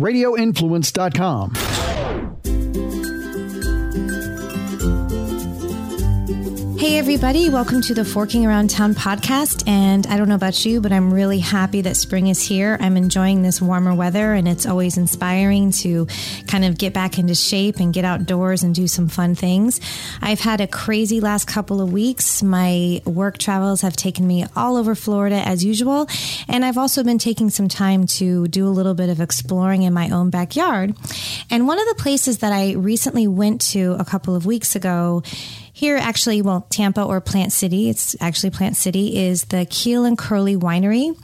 radioinfluence.com. Hey, everybody, welcome to the Forking Around Town podcast. And I don't know about you, but I'm really happy that spring is here. I'm enjoying this warmer weather, and it's always inspiring to kind of get back into shape and get outdoors and do some fun things. I've had a crazy last couple of weeks. My work travels have taken me all over Florida as usual. And I've also been taking some time to do a little bit of exploring in my own backyard. And one of the places that I recently went to a couple of weeks ago here, actually, well, Tampa or Plant City, it's actually Plant City, is the Keel and Curley Winery.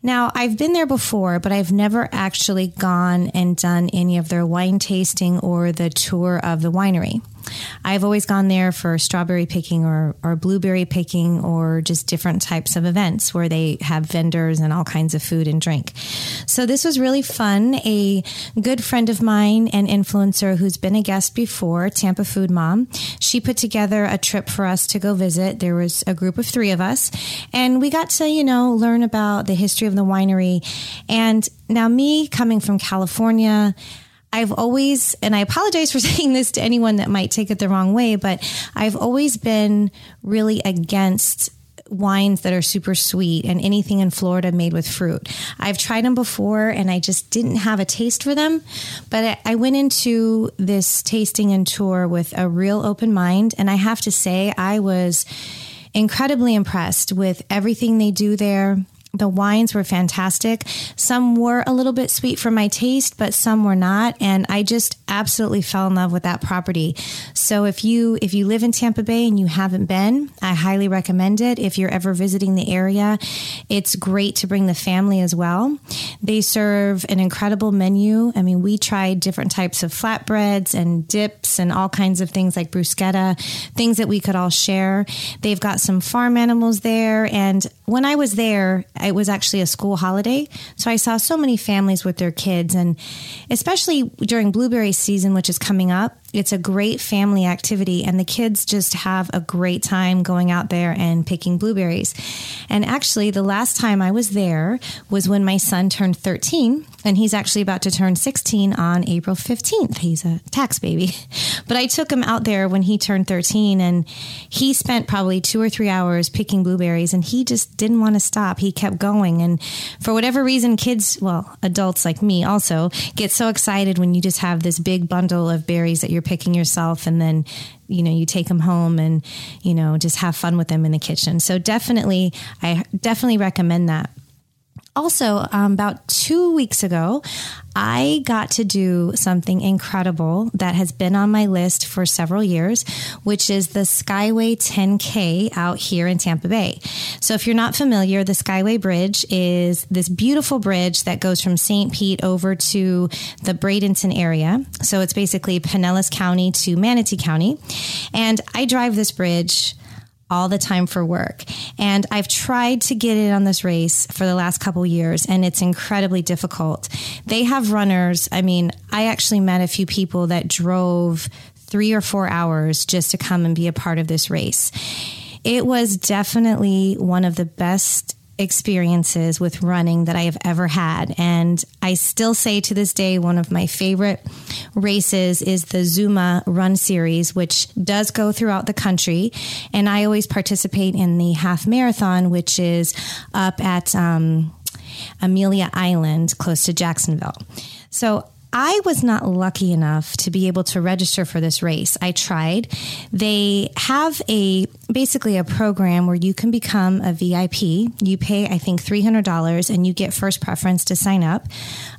Now, I've been there before, but I've never actually gone and done any of their wine tasting or the tour of the winery. I've always gone there for strawberry picking or, or blueberry picking or just different types of events where they have vendors and all kinds of food and drink. So this was really fun. A good friend of mine and influencer who's been a guest before, Tampa Food Mom, she put together a trip for us to go visit. There was a group of three of us, and we got to, you know, learn about the history of the winery. And now, me coming from California, I've always, and I apologize for saying this to anyone that might take it the wrong way, but I've always been really against wines that are super sweet and anything in Florida made with fruit. I've tried them before and I just didn't have a taste for them. But I went into this tasting and tour with a real open mind. And I have to say, I was incredibly impressed with everything they do there the wines were fantastic. Some were a little bit sweet for my taste, but some were not. And I just absolutely fell in love with that property. So if you if you live in Tampa Bay and you haven't been, I highly recommend it. If you're ever visiting the area, it's great to bring the family as well. They serve an incredible menu. I mean, we tried different types of flatbreads and dips and all kinds of things like bruschetta, things that we could all share. They've got some farm animals there. And when I was there, it was actually a school holiday. So I saw so many families with their kids, and especially during blueberry season, which is coming up, it's a great family activity, and the kids just have a great time going out there and picking blueberries. And actually, the last time I was there was when my son turned 13, and he's actually about to turn 16 on April 15th. He's a tax baby. But I took him out there when he turned 13, and he spent probably two or three hours picking blueberries, and he just didn't want to stop. He kept going. And for whatever reason, kids, well, adults like me also, get so excited when you just have this big bundle of berries that you're you're picking yourself and then you know you take them home and you know just have fun with them in the kitchen. So definitely i definitely recommend that also, um, about two weeks ago, I got to do something incredible that has been on my list for several years, which is the Skyway 10K out here in Tampa Bay. So, if you're not familiar, the Skyway Bridge is this beautiful bridge that goes from St. Pete over to the Bradenton area. So, it's basically Pinellas County to Manatee County. And I drive this bridge all the time for work. And I've tried to get in on this race for the last couple years and it's incredibly difficult. They have runners. I mean, I actually met a few people that drove three or four hours just to come and be a part of this race. It was definitely one of the best experiences with running that I have ever had. And I still say to this day, one of my favorite races is the Zooma Run Series, which does go throughout the country. And I always participate in the half marathon, which is up at um, Amelia Island, close to Jacksonville. So I was not lucky enough to be able to register for this race. I tried. They have a basically a program where you can become a VIP. You pay, I think, $300 and you get first preference to sign up.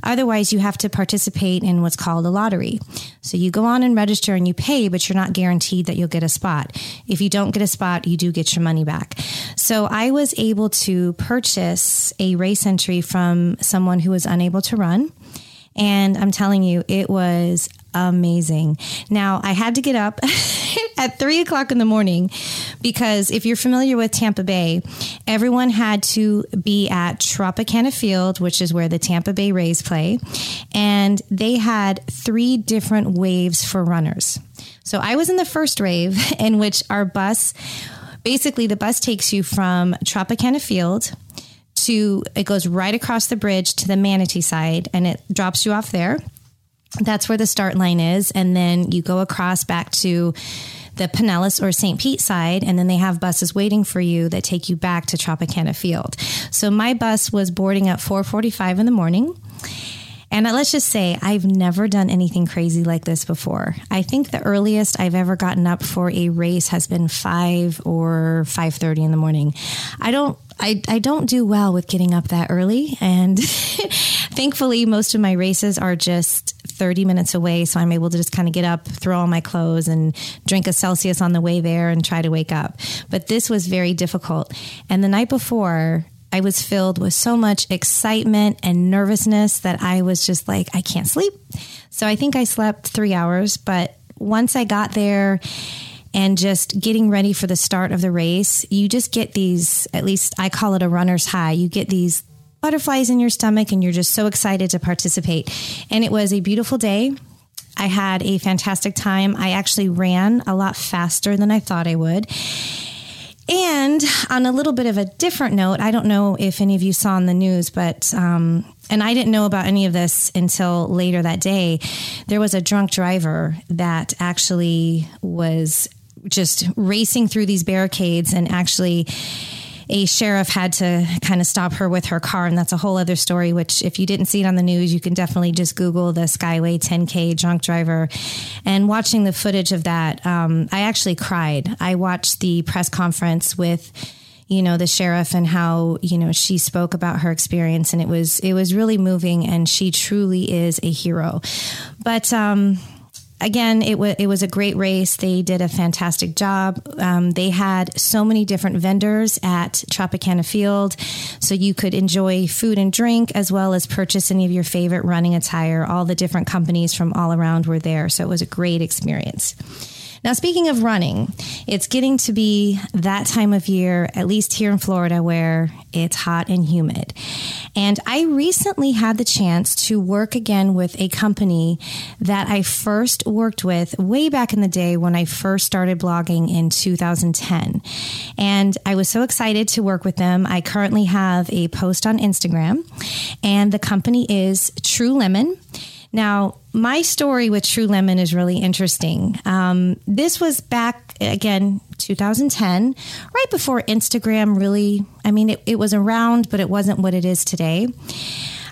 Otherwise, you have to participate in what's called a lottery. So you go on and register and you pay, but you're not guaranteed that you'll get a spot. If you don't get a spot, you do get your money back. So I was able to purchase a race entry from someone who was unable to run. And I'm telling you, it was amazing. Now, I had to get up at three o'clock in the morning because if you're familiar with Tampa Bay, everyone had to be at Tropicana Field, which is where the Tampa Bay Rays play. And they had three different waves for runners. So I was in the first wave in which our bus basically the bus takes you from Tropicana Field to, it goes right across the bridge to the Manatee side and it drops you off there. That's where the start line is. And then you go across back to the Pinellas or St. Pete side, and then they have buses waiting for you that take you back to Tropicana Field. So my bus was boarding at 4:45 in the morning. And let's just say I've never done anything crazy like this before. I think the earliest I've ever gotten up for a race has been 5 or 5:30 in the morning. I don't I, I don't do well with getting up that early and thankfully most of my races are just 30 minutes away so i'm able to just kind of get up throw on my clothes and drink a celsius on the way there and try to wake up but this was very difficult and the night before I was filled with so much excitement and nervousness that I was just like, I can't sleep. So I think I slept three hours. But once I got there and just getting ready for the start of the race, you just get these, at least I call it a runner's high. You get these butterflies in your stomach and you're just so excited to participate. And it was a beautiful day. I had a fantastic time. I actually ran a lot faster than I thought I would. And on a little bit of a different note, I don't know if any of you saw in the news, but um, and I didn't know about any of this until later that day. There was a drunk driver that actually was just racing through these barricades and actually a sheriff had to kind of stop her with her car. And that's a whole other story, which, if you didn't see it on the news, you can definitely just Google the Skyway 10K drunk driver. And watching the footage of that, um, I actually cried. I watched the press conference with you know the sheriff and how you know she spoke about her experience and it was it was really moving and she truly is a hero but um again, it was it was a great race. They did a fantastic job. Um, they had so many different vendors at Tropicana Field, so you could enjoy food and drink as well as purchase any of your favorite running attire. All the different companies from all around were there, so it was a great experience. Now, speaking of running, it's getting to be that time of year, at least here in Florida, where it's hot and humid. And I recently had the chance to work again with a company that I first worked with way back in the day when I first started blogging in 2010. And I was so excited to work with them. I currently have a post on Instagram, and the company is True Lemon. Now, my story with True Lemon is really interesting. Um, this was back again, 2010, right before Instagram really, I mean, it, it was around, but it wasn't what it is today.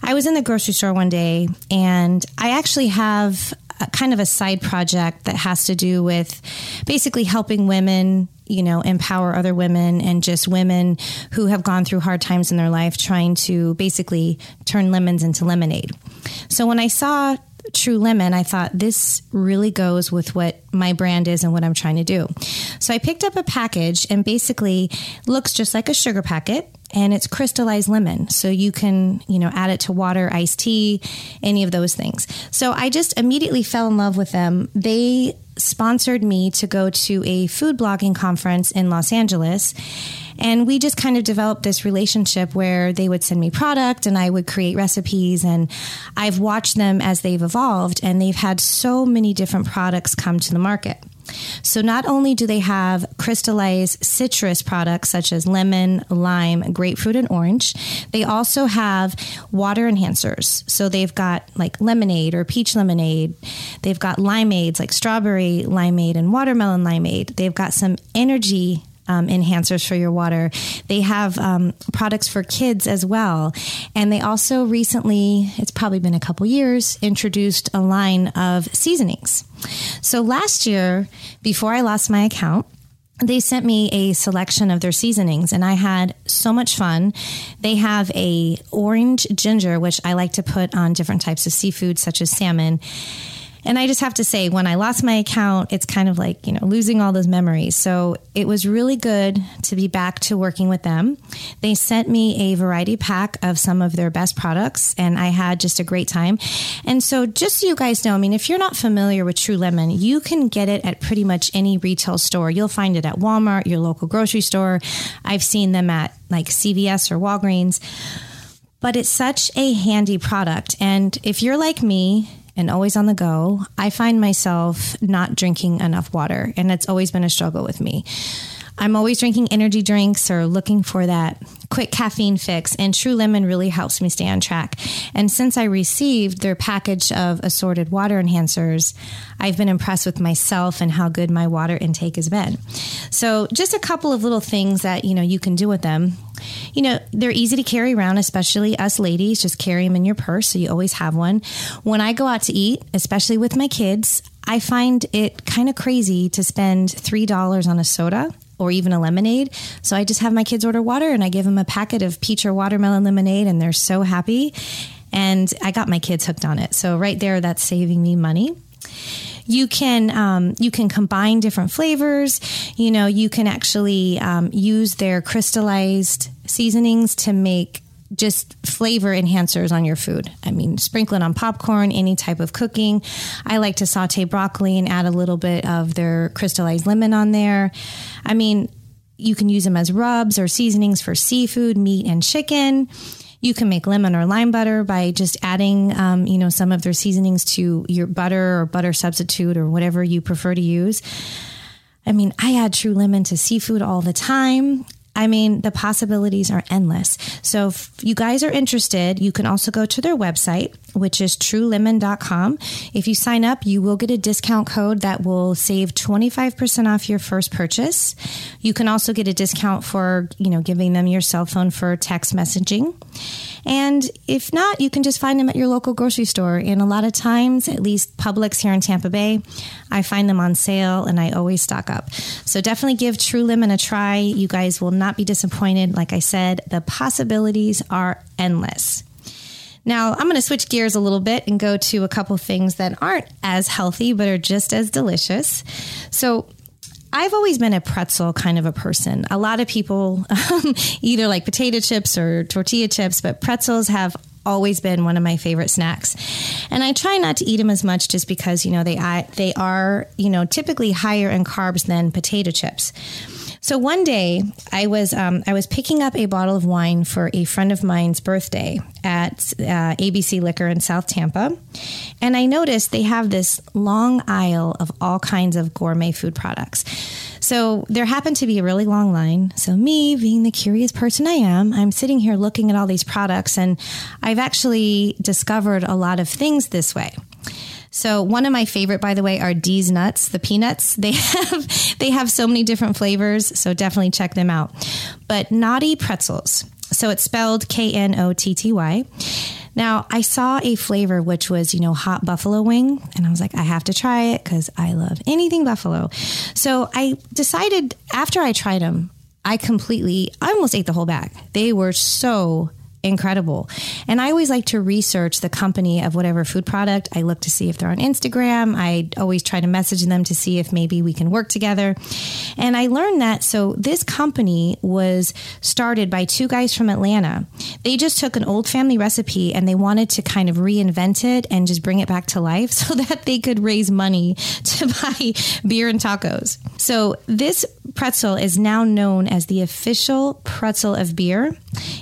I was in the grocery store one day and I actually have kind of a side project that has to do with basically helping women you know, empower other women and just women who have gone through hard times in their life trying to basically turn lemons into lemonade. So when I saw True Lemon, I thought this really goes with what my brand is and what I'm trying to do. So I picked up a package and basically looks just like a sugar packet and it's crystallized lemon. So you can, you know, add it to water, iced tea, any of those things. So I just immediately fell in love with them. They sponsored me to go to a food blogging conference in Los Angeles. And we just kind of developed this relationship where they would send me product and I would create recipes. And I've watched them as they've evolved and they've had so many different products come to the market. So not only do they have crystallized citrus products such as lemon, lime, grapefruit, and orange, they also have water enhancers. So they've got like lemonade or peach lemonade. They've got limeades like strawberry limeade and watermelon limeade. They've got some energy um, enhancers for your water. They have um, products for kids as well. And they also recently, it's probably been a couple years, introduced a line of seasonings. So last year, before I lost my account, they sent me a selection of their seasonings and I had so much fun. They have a orange ginger which I like to put on different types of seafood such as salmon and I just have to say, when I lost my account, it's kind of like, you know, losing all those memories. So it was really good to be back to working with them. They sent me a variety pack of some of their best products, and I had just a great time. And so, just so you guys know, I mean, if you're not familiar with True Lemon, you can get it at pretty much any retail store. You'll find it at Walmart, your local grocery store. I've seen them at like CVS or Walgreens but it's such a handy product. And if you're like me and always on the go, I find myself not drinking enough water, and it's always been a struggle with me. I'm always drinking energy drinks or looking for that quick caffeine fix, and True Lemon really helps me stay on track. And since I received their package of assorted water enhancers, I've been impressed with myself and how good my water intake has been. So, just a couple of little things that you know you can do with them. You know, they're easy to carry around, especially us ladies. Just carry them in your purse so you always have one. When I go out to eat, especially with my kids, I find it kind of crazy to spend $3 on a soda or even a lemonade. So I just have my kids order water and I give them a packet of peach or watermelon lemonade and they're so happy. And I got my kids hooked on it. So right there, that's saving me money. You can um, you can combine different flavors. You know, you can actually um, use their crystallized seasonings to make just flavor enhancers on your food. I mean, sprinkle it on popcorn, any type of cooking. I like to saute broccoli and add a little bit of their crystallized lemon on there. I mean, you can use them as rubs or seasonings for seafood, meat, and chicken. You can make lemon or lime butter by just adding, um, you know, some of their seasonings to your butter or butter substitute or whatever you prefer to use. I mean, I add true lemon to seafood all the time. I mean, the possibilities are endless. So if you guys are interested, you can also go to their website, which is truelemon.com. If you sign up, you will get a discount code that will save 25% off your first purchase. You can also get a discount for, you know, giving them your cell phone for text messaging. And if not, you can just find them at your local grocery store. And a lot of times, at least Publix here in Tampa Bay, I find them on sale and I always stock up. So definitely give True Lemon a try. You guys will not be disappointed. Like I said, the possibilities are endless. Now, I'm going to switch gears a little bit and go to a couple things that aren't as healthy, but are just as delicious. So, I've always been a pretzel kind of a person. A lot of people um, either like potato chips or tortilla chips, but pretzels have always been one of my favorite snacks. And I try not to eat them as much just because, you know, they I, they are, you know, typically higher in carbs than potato chips. So one day I was um, I was picking up a bottle of wine for a friend of mine's birthday at uh, ABC Liquor in South Tampa, and I noticed they have this long aisle of all kinds of gourmet food products. So there happened to be a really long line. So me, being the curious person I am, I'm sitting here looking at all these products, and I've actually discovered a lot of things this way. So one of my favorite, by the way, are D's nuts, the peanuts. They have they have so many different flavors, so definitely check them out. But Knotty pretzels. So it's spelled K N O T T Y. Now, I saw a flavor which was, you know, hot buffalo wing, and I was like, I have to try it because I love anything buffalo. So I decided after I tried them, I completely, I almost ate the whole bag. They were so incredible. And I always like to research the company of whatever food product. I look to see if they're on Instagram. I always try to message them to see if maybe we can work together. And I learned that so this company was started by two guys from Atlanta. They just took an old family recipe and they wanted to kind of reinvent it and just bring it back to life so that they could raise money to buy beer and tacos. So this pretzel is now known as the official pretzel of beer.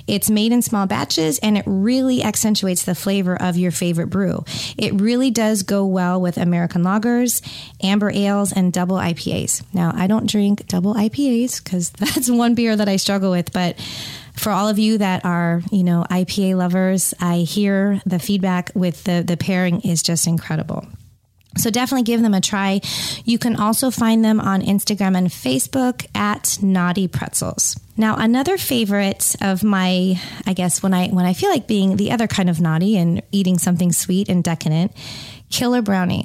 It's made in small batches and it really accentuates the flavor of your favorite brew. It really does go well with American lagers, amber ales, and double IPAs. Now, I don't drink double IPAs because that's one beer that I struggle with, but for all of you that are, you know, IPA lovers, I hear the feedback with the the pairing is just incredible. So definitely give them a try. You can also find them on Instagram and Facebook at Knotty Pretzels. Now, another favorite of my, I guess when I when I feel like being the other kind of naughty and eating something sweet and decadent, Killer Brownie.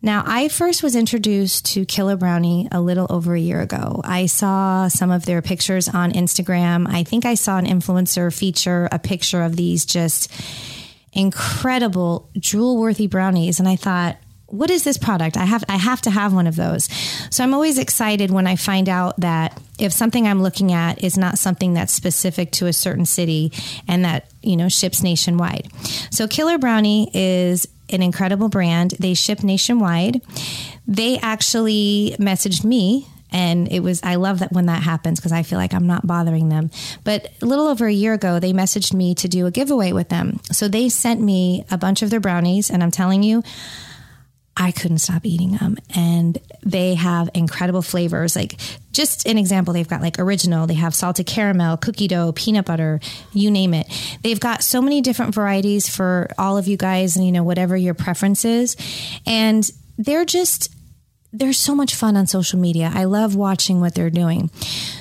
Now, I first was introduced to Killer Brownie a little over a year ago. I saw some of their pictures on Instagram. I think I saw an influencer feature a picture of these just incredible jewel worthy brownies. And I thought, what is this product? I have I have to have one of those. So I'm always excited when I find out that if something I'm looking at is not something that's specific to a certain city and that, you know, ships nationwide. So Killer Brownie is an incredible brand. They ship nationwide. They actually messaged me and it was i love that when that happens because i feel like i'm not bothering them but a little over a year ago they messaged me to do a giveaway with them so they sent me a bunch of their brownies and i'm telling you I couldn't stop eating them. And they have incredible flavors. Like, just an example, they've got like original, they have salted caramel, cookie dough, peanut butter, you name it. They've got so many different varieties for all of you guys, and you know, whatever your preference is. And they're just, they're so much fun on social media. I love watching what they're doing.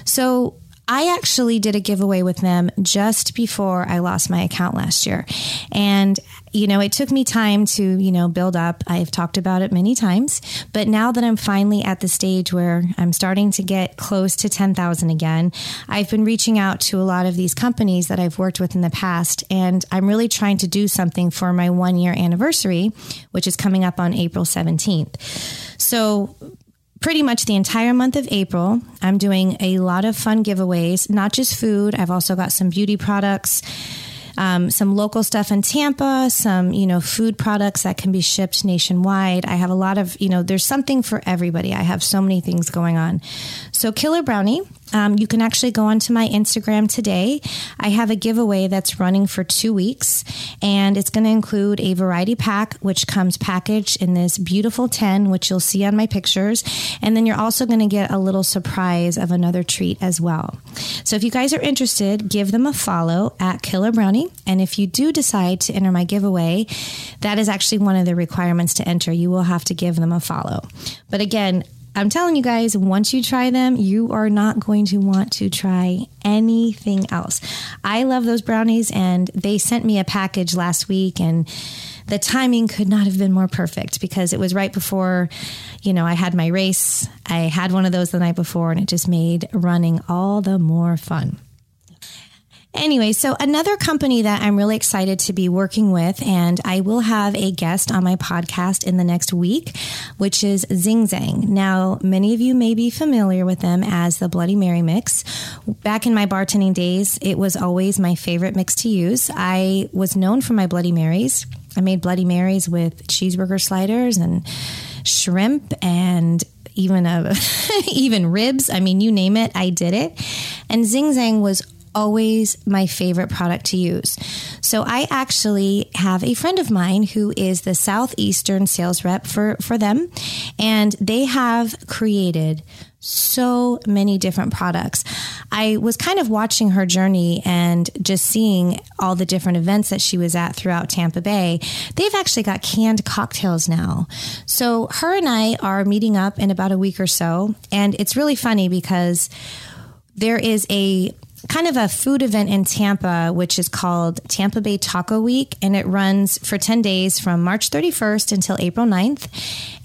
So, I actually did a giveaway with them just before I lost my account last year. And you know, it took me time to, you know, build up. I've talked about it many times, but now that I'm finally at the stage where I'm starting to get close to 10,000 again, I've been reaching out to a lot of these companies that I've worked with in the past, and I'm really trying to do something for my one year anniversary, which is coming up on April 17th. So, pretty much the entire month of April, I'm doing a lot of fun giveaways, not just food. I've also got some beauty products, um, some local stuff in Tampa, some, you know, food products that can be shipped nationwide. I have a lot of, you know, there's something for everybody. I have so many things going on. So, Killer Brownie um, you can actually go onto my Instagram today. I have a giveaway that's running for two weeks, and it's going to include a variety pack, which comes packaged in this beautiful tin, which you'll see on my pictures. And then you're also going to get a little surprise of another treat as well. So if you guys are interested, give them a follow at Killer Brownie. And if you do decide to enter my giveaway, that is actually one of the requirements to enter. You will have to give them a follow. But again, I'm telling you guys, once you try them, you are not going to want to try anything else. I love those brownies, and they sent me a package last week, and the timing could not have been more perfect because it was right before, you know, I had my race. I had one of those the night before, and it just made running all the more fun. Anyway, so another company that I'm really excited to be working with, and I will have a guest on my podcast in the next week, which is Zing Zang. Now, many of you may be familiar with them as the Bloody Mary mix. Back in my bartending days, it was always my favorite mix to use. I was known for my Bloody Marys. I made Bloody Marys with cheeseburger sliders and shrimp and even a even ribs. I mean, you name it, I did it. And Zing Zang was always my favorite product to use. So I actually have a friend of mine who is the Southeastern sales rep for, for them, and they have created so many different products. I was kind of watching her journey and just seeing all the different events that she was at throughout Tampa Bay. They've actually got canned cocktails now. So her and I are meeting up in about a week or so. And it's really funny because there is a kind of a food event in Tampa, which is called Tampa Bay Taco Week, and it runs for 10 days from March 31st until April 9th.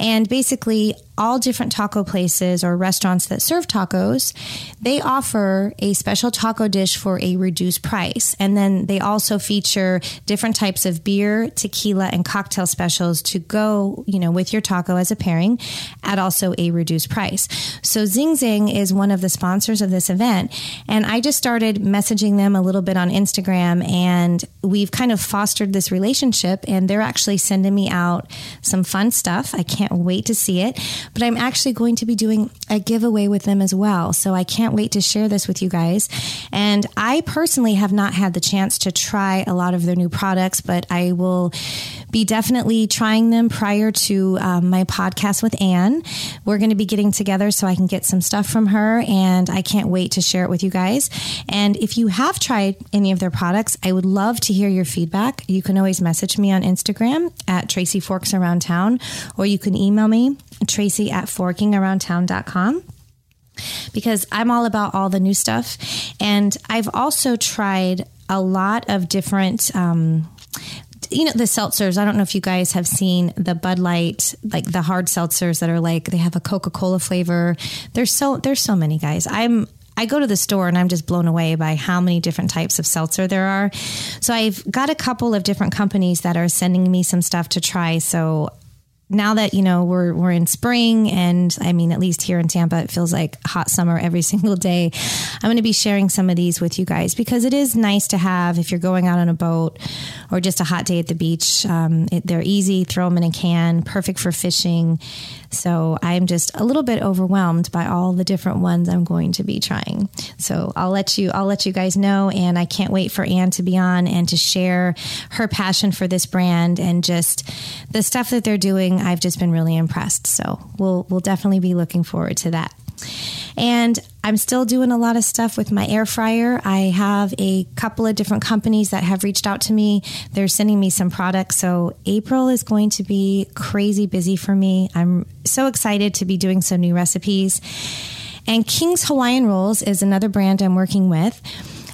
And basically, all different taco places or restaurants that serve tacos, they offer a special taco dish for a reduced price. And then they also feature different types of beer, tequila, and cocktail specials to go, you know, with your taco as a pairing at also a reduced price. So Zing Zing is one of the sponsors of this event. And I just started messaging them a little bit on Instagram and we've kind of fostered this relationship and they're actually sending me out some fun stuff. I can't wait to see it but I'm actually going to be doing a giveaway with them as well. So I can't wait to share this with you guys. And I personally have not had the chance to try a lot of their new products, but I will be definitely trying them prior to um, my podcast with Anne. We're going to be getting together so I can get some stuff from her, and I can't wait to share it with you guys. And if you have tried any of their products, I would love to hear your feedback. You can always message me on Instagram at Tracy Forks Around Town, or you can email me, Tracy at forkingaroundtown.com because I'm all about all the new stuff. And I've also tried a lot of different um, you know the seltzers. I don't know if you guys have seen the Bud Light, like the hard seltzers that are like they have a Coca Cola flavor. There's so there's so many guys. I'm I go to the store and I'm just blown away by how many different types of seltzer there are. So I've got a couple of different companies that are sending me some stuff to try. So now that you know we're we're in spring and I mean at least here in Tampa it feels like hot summer every single day. I'm going to be sharing some of these with you guys because it is nice to have if you're going out on a boat or just a hot day at the beach. Um, it, they're easy, throw them in a can, perfect for fishing. So I'm just a little bit overwhelmed by all the different ones I'm going to be trying. So I'll let you I'll let you guys know and I can't wait for Anne to be on and to share her passion for this brand and just the stuff that they're doing I've just been really impressed. So we'll we'll definitely be looking forward to that. And I'm still doing a lot of stuff with my air fryer. I have a couple of different companies that have reached out to me. They're sending me some products. So April is going to be crazy busy for me. I'm so excited to be doing some new recipes. And King's Hawaiian Rolls is another brand I'm working with.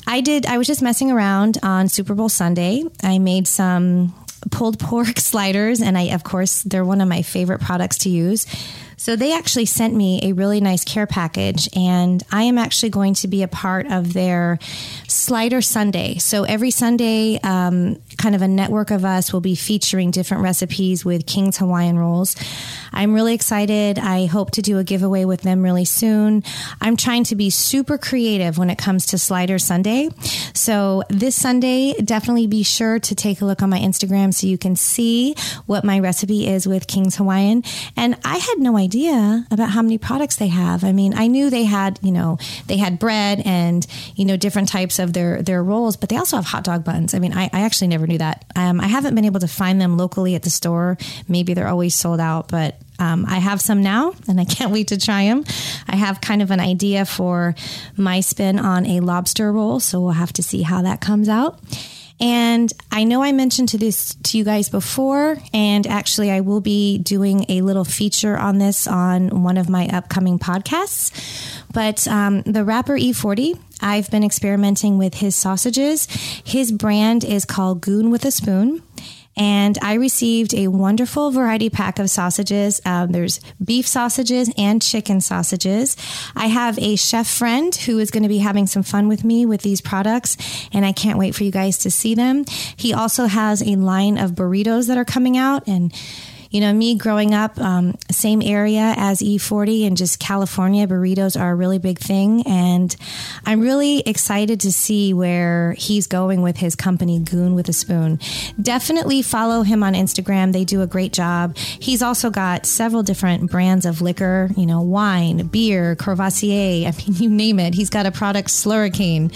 I did, I was just messing around on Super Bowl Sunday. I made some pulled pork sliders, and I, of course, they're one of my favorite products to use. So they actually sent me a really nice care package, and I am actually going to be a part of their Slider Sunday. So every Sunday, um, kind of a network of us will be featuring different recipes with King's Hawaiian Rolls. I'm really excited. I hope to do a giveaway with them really soon. I'm trying to be super creative when it comes to Slider Sunday. So this Sunday, definitely be sure to take a look on my Instagram so you can see what my recipe is with King's Hawaiian. And I had no idea idea about how many products they have. I mean, I knew they had, you know, they had bread and, you know, different types of their, their rolls, but they also have hot dog buns. I mean, I, I actually never knew that. Um, I haven't been able to find them locally at the store. Maybe they're always sold out, but um, I have some now and I can't wait to try them. I have kind of an idea for my spin on a lobster roll, so we'll have to see how that comes out. And I know I mentioned to this to you guys before, and actually I will be doing a little feature on this on one of my upcoming podcasts. But um, the rapper E40, I've been experimenting with his sausages. His brand is called Goon with a Spoon and I received a wonderful variety pack of sausages. Um, there's beef sausages and chicken sausages. I have a chef friend who is going to be having some fun with me with these products, and I can't wait for you guys to see them. He also has a line of burritos that are coming out, and you know, me growing up, um, same area as E40 and just California, burritos are a really big thing. And I'm really excited to see where he's going with his company, Goon with a Spoon. Definitely follow him on Instagram. They do a great job. He's also got several different brands of liquor, you know, wine, beer, Courvoisier. I mean, you name it. He's got a product, Slurricane.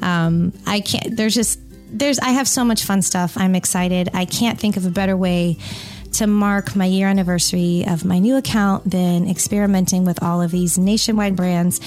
Um, I can't, there's just, there's, I have so much fun stuff. I'm excited. I can't think of a better way to mark my year anniversary of my new account than experimenting with all of these nationwide brands.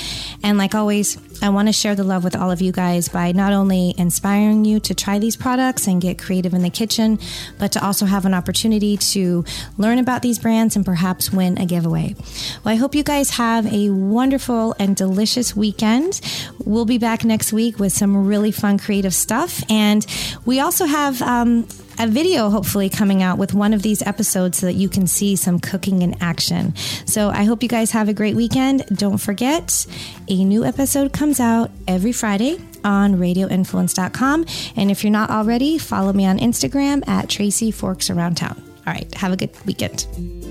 And like always, I want to share the love with all of you guys by not only inspiring you to try these products and get creative in the kitchen, but to also have an opportunity to learn about these brands and perhaps win a giveaway. Well, I hope you guys have a wonderful and delicious weekend. We'll be back next week with some really fun creative stuff. And we also have um, a video hopefully coming out with one of these episodes so that you can see some cooking in action. So I hope you guys have a great weekend. Don't forget, a new episode comes out every Friday on radioinfluence.com. And if you're not already, follow me on Instagram at Tracy Forks Around Town. All right, have a good weekend.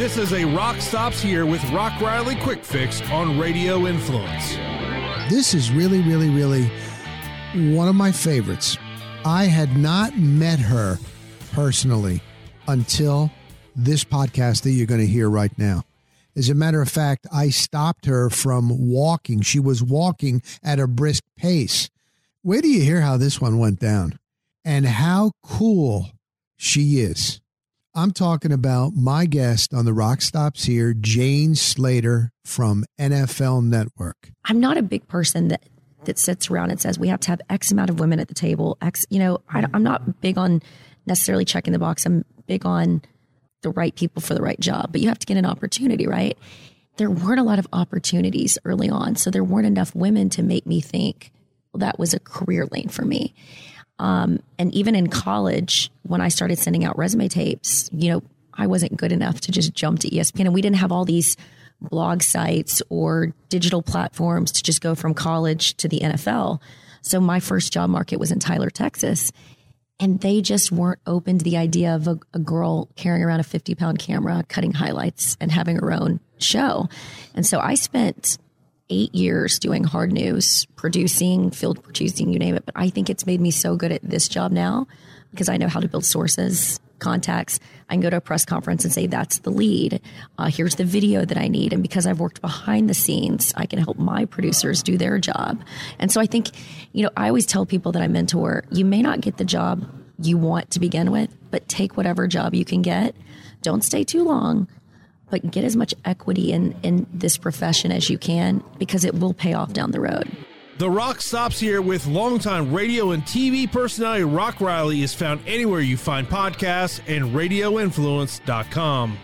This is a Rock Stops Here with Rock Riley Quick Fix on Radio Influence. This is really, really, really one of my favorites. I had not met her personally until this podcast that you're going to hear right now. As a matter of fact, I stopped her from walking. She was walking at a brisk pace. Wait do you hear how this one went down and how cool she is. I'm talking about my guest on the Rock Stops here, Jane Slater from NFL Network. I'm not a big person that that sits around and says we have to have X amount of women at the table. X, you know, I, I'm not big on necessarily checking the box. I'm big on the right people for the right job, but you have to get an opportunity, right? There weren't a lot of opportunities early on, so there weren't enough women to make me think well, that was a career lane for me. Um, and even in college, when I started sending out resume tapes, you know, I wasn't good enough to just jump to ESPN. And we didn't have all these blog sites or digital platforms to just go from college to the NFL. So my first job market was in Tyler, Texas. And they just weren't open to the idea of a, a girl carrying around a 50 pound camera, cutting highlights, and having her own show. And so I spent eight years doing hard news, producing, field producing, you name it. But I think it's made me so good at this job now because I know how to build sources contacts. I can go to a press conference and say, that's the lead. Uh, here's the video that I need. And because I've worked behind the scenes, I can help my producers do their job. And so I think, you know, I always tell people that I mentor, you may not get the job you want to begin with, but take whatever job you can get. Don't stay too long, but get as much equity in, in this profession as you can because it will pay off down the road. The Rock Stops here with longtime radio and TV personality Rock Riley is found anywhere you find podcasts and radioinfluence.com.